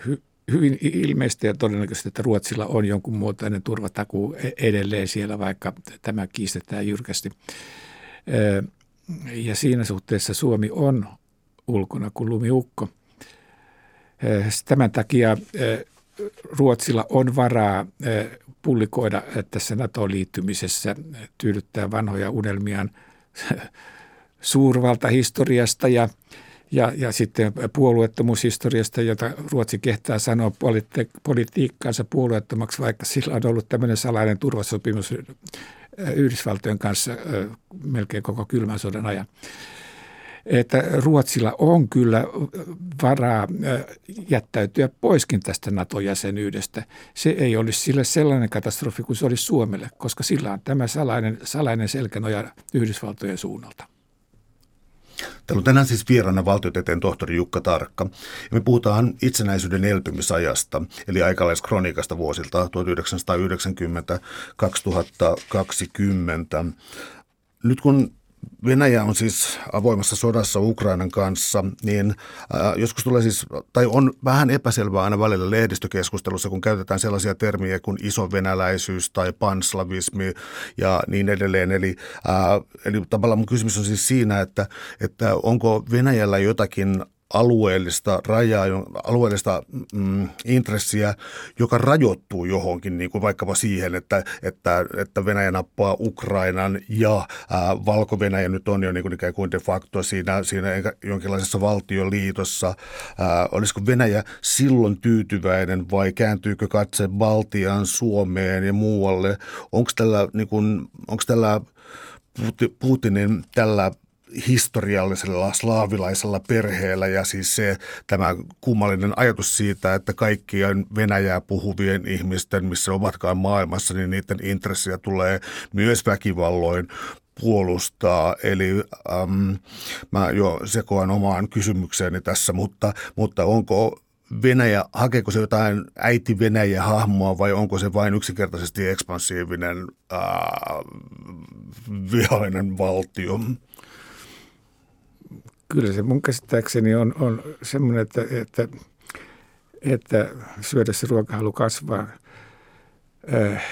hy- hyvin ilmeistä ja todennäköistä, että Ruotsilla on jonkun muotoinen turvatakuu e- edelleen siellä, vaikka tämä kiistetään jyrkästi. Ja siinä suhteessa Suomi on ulkona kuin lumiukko. Tämän takia Ruotsilla on varaa pullikoida tässä NATO-liittymisessä, tyydyttää vanhoja unelmiaan suurvaltahistoriasta ja ja, ja sitten puolueettomuushistoriasta, jota Ruotsi kehtää sanoa politi- politiikkaansa puolueettomaksi, vaikka sillä on ollut tämmöinen salainen turvasopimus Yhdysvaltojen kanssa melkein koko kylmän sodan ajan. Että Ruotsilla on kyllä varaa jättäytyä poiskin tästä NATO-jäsenyydestä. Se ei olisi sille sellainen katastrofi kuin se olisi Suomelle, koska sillä on tämä salainen, salainen selkänoja Yhdysvaltojen suunnalta. Täällä on tänään siis vieraana valtiotieteen tohtori Jukka Tarkka. Ja me puhutaan itsenäisyyden elpymisajasta, eli aikalaiskronikasta vuosilta 1990-2020. Nyt kun Venäjä on siis avoimessa sodassa Ukrainan kanssa, niin äh, joskus tulee siis, tai on vähän epäselvää aina välillä lehdistökeskustelussa, kun käytetään sellaisia termiä kuin isovenäläisyys tai panslavismi ja niin edelleen. Eli, äh, eli tavallaan mun kysymys on siis siinä, että, että onko Venäjällä jotakin alueellista rajaa, alueellista mm, intressiä, joka rajoittuu johonkin, niin kuin vaikkapa siihen, että, että, että Venäjä nappaa Ukrainan ja ää, Valko-Venäjä nyt on jo niin kuin ikään kuin de facto siinä, siinä jonkinlaisessa valtioliitossa. Ää, olisiko Venäjä silloin tyytyväinen vai kääntyykö katse Baltiaan, Suomeen ja muualle? Onko tällä, niin kuin, onko tällä Putinin tällä historiallisella slaavilaisella perheellä ja siis se tämä kummallinen ajatus siitä, että kaikkien Venäjää puhuvien ihmisten, missä ovatkaan maailmassa, niin niiden intressiä tulee myös väkivalloin puolustaa. Eli äm, mä jo sekoan omaan kysymykseeni tässä, mutta, mutta onko Venäjä, hakeeko se jotain äiti Venäjä-hahmoa vai onko se vain yksinkertaisesti ekspansiivinen äh, vihainen valtio? Kyllä se mun käsittääkseni on, on semmoinen, että, että, että syödessä ruokahalu kasvaa. Äh,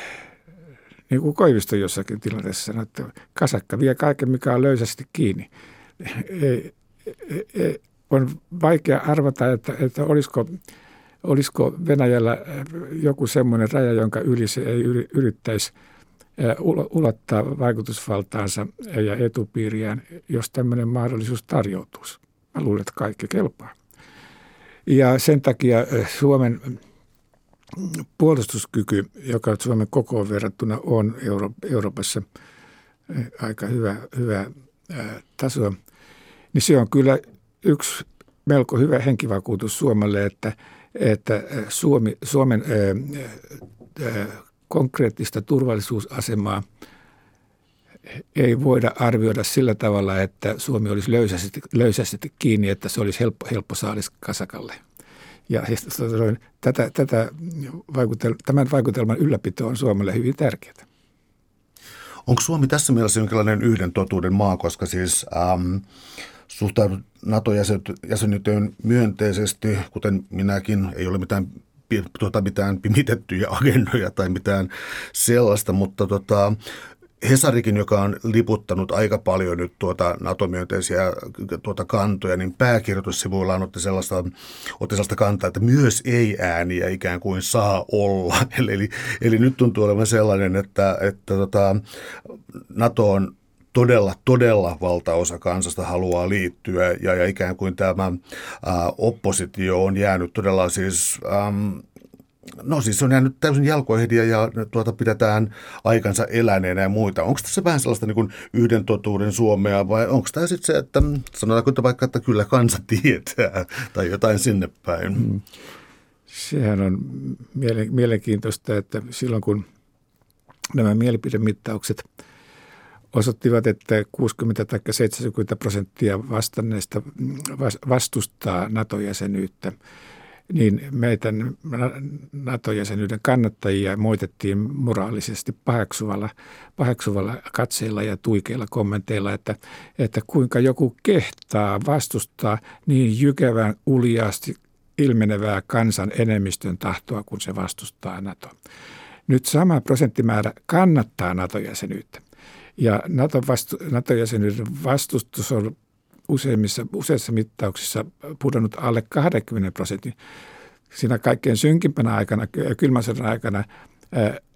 niin kuin Koivisto jossakin tilanteessa sanoi, että kasakka vie kaiken, mikä on löysästi kiinni. E, e, e, on vaikea arvata, että, että olisiko, olisiko Venäjällä joku semmoinen raja, jonka yli se ei yrittäisi – ulottaa vaikutusvaltaansa ja etupiiriään, jos tämmöinen mahdollisuus tarjoutuisi. Mä luulen, että kaikki kelpaa. Ja sen takia Suomen puolustuskyky, joka Suomen kokoon verrattuna on Euro- Euroopassa aika hyvä, hyvä taso, niin se on kyllä yksi melko hyvä henkivakuutus Suomelle, että, että Suomi, Suomen konkreettista turvallisuusasemaa ei voida arvioida sillä tavalla, että Suomi olisi löysästi, löysästi kiinni, että se olisi helppo, helppo saalis kasakalle. Ja siis tätä, tätä vaikutel, tämän vaikutelman ylläpito on Suomelle hyvin tärkeää. Onko Suomi tässä mielessä jonkinlainen yhden totuuden maa, koska siis ähm, suhtaudut NATO-jäsenyyteen myönteisesti, kuten minäkin, ei ole mitään tuota, mitään pimitettyjä agendoja tai mitään sellaista, mutta tota, Hesarikin, joka on liputtanut aika paljon nyt tuota NATO-myönteisiä tuota kantoja, niin pääkirjoitussivuillaan otti sellaista, otti sellaista kantaa, että myös ei-ääniä ikään kuin saa olla. Eli, eli, eli nyt tuntuu olevan sellainen, että, että tota, NATO on todella, todella valtaosa kansasta haluaa liittyä ja, ja ikään kuin tämä ää, oppositio on jäänyt todella siis... Äm, No siis on jäänyt täysin jalkoihin ja tuota pidetään aikansa eläneenä ja muita. Onko tässä vähän sellaista niin kuin yhden totuuden Suomea vai onko tämä sitten se, että sanotaanko että vaikka, että kyllä kansa tietää tai jotain sinne päin? Hmm. Sehän on mielenkiintoista, että silloin kun nämä mielipidemittaukset osoittivat, että 60 tai 70 prosenttia vastanneista vastustaa NATO-jäsenyyttä – niin meitä NATO-jäsenyyden kannattajia moitettiin moraalisesti paheksuvalla, paheksuvalla katseilla ja tuikeilla kommenteilla, että, että kuinka joku kehtaa vastustaa niin jykevän uljaasti ilmenevää kansan enemmistön tahtoa, kun se vastustaa NATO. Nyt sama prosenttimäärä kannattaa NATO-jäsenyyttä. Ja NATO-jäsenyyden vastustus on useimmissa, useissa mittauksissa pudonnut alle 20 prosentin. Siinä kaikkein synkimpänä aikana, kylmän sodan aikana,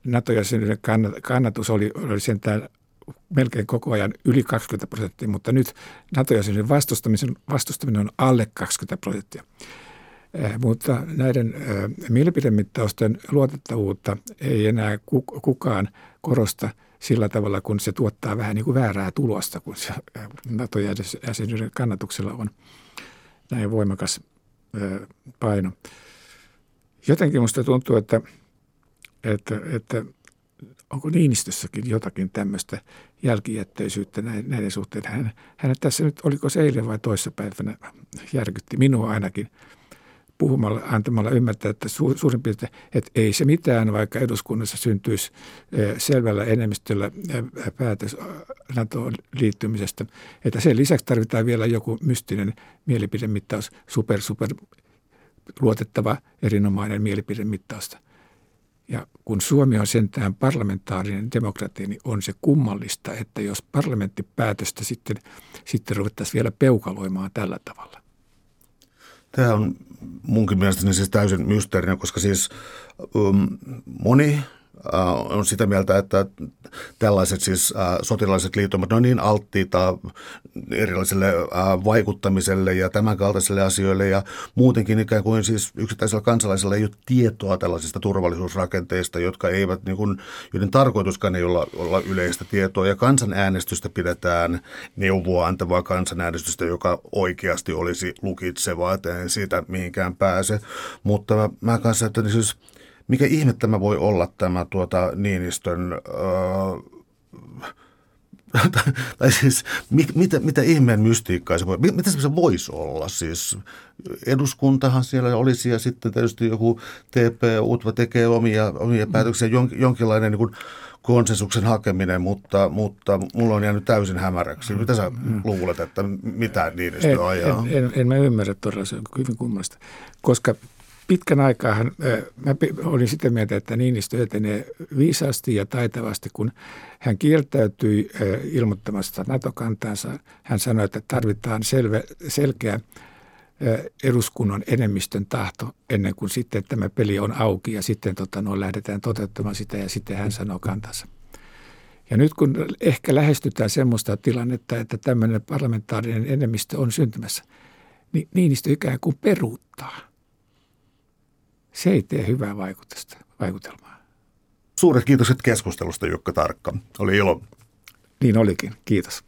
NATO-jäsenyyden kannatus oli, oli sentään melkein koko ajan yli 20 prosenttia, mutta nyt NATO-jäsenyyden vastustaminen, vastustaminen on alle 20 prosenttia. Mutta näiden mielipidemittausten luotettavuutta ei enää kukaan korosta – sillä tavalla, kun se tuottaa vähän niin kuin väärää tulosta, kun se NATO-jäsenyyden kannatuksella on näin voimakas paino. Jotenkin minusta tuntuu, että, että, että onko Niinistössäkin jotakin tämmöistä jälkijättöisyyttä näiden suhteen. Hän, hän tässä nyt, oliko se eilen vai toissapäivänä, järkytti minua ainakin – puhumalla, antamalla ymmärtää, että su, suurin piirtein, että ei se mitään, vaikka eduskunnassa syntyisi selvällä enemmistöllä päätös NATOon liittymisestä. Että sen lisäksi tarvitaan vielä joku mystinen mielipidemittaus, super, super luotettava, erinomainen mielipidemittausta. Ja kun Suomi on sentään parlamentaarinen demokratia, niin on se kummallista, että jos parlamenttipäätöstä sitten, sitten ruvettaisiin vielä peukaloimaan tällä tavalla. Tämä on munkin mielestäni siis täysin mysteerinen, koska siis um, moni on sitä mieltä, että tällaiset siis sotilaalliset liittomat on niin alttiita erilaiselle vaikuttamiselle ja tämän kaltaisille asioille ja muutenkin ikään kuin siis yksittäisellä kansalaisella ei ole tietoa tällaisista turvallisuusrakenteista, jotka eivät, niin kuin, joiden tarkoituskaan ei olla, olla yleistä tietoa. Ja kansanäänestystä pidetään neuvoa antavaa kansanäänestystä, joka oikeasti olisi lukitsevaa, että ei siitä mihinkään pääse, mutta mä kanssa, että niin siis mikä ihme tämä voi olla tämä tuota Niinistön... Öö, tai siis mit, mitä, mitä ihmeen mystiikkaa se voi, mitä se voisi olla? Siis eduskuntahan siellä olisi ja sitten tietysti joku TP Utva tekee omia, omia mm. päätöksiä, jon, jonkinlainen niin kuin konsensuksen hakeminen, mutta, mutta mulla on jäänyt täysin hämäräksi. Mitä sä mm. luulet, että mitä Niinistö ajaa? En, en, en mä ymmärrä todella, se on hyvin kummallista, koska pitkän aikaa hän, mä olin sitä mieltä, että Niinistö etenee viisaasti ja taitavasti, kun hän kieltäytyi ilmoittamasta NATO-kantaansa. Hän sanoi, että tarvitaan selve, selkeä eduskunnan enemmistön tahto ennen kuin sitten tämä peli on auki ja sitten tota, no, lähdetään toteuttamaan sitä ja sitten hän sanoo kantansa. Ja nyt kun ehkä lähestytään semmoista tilannetta, että tämmöinen parlamentaarinen enemmistö on syntymässä, niin Niinistö ikään kuin peruuttaa – se ei tee hyvää vaikutusta, vaikutelmaa. Suuret kiitokset keskustelusta Jukka Tarkka. Oli ilo. Niin olikin. Kiitos.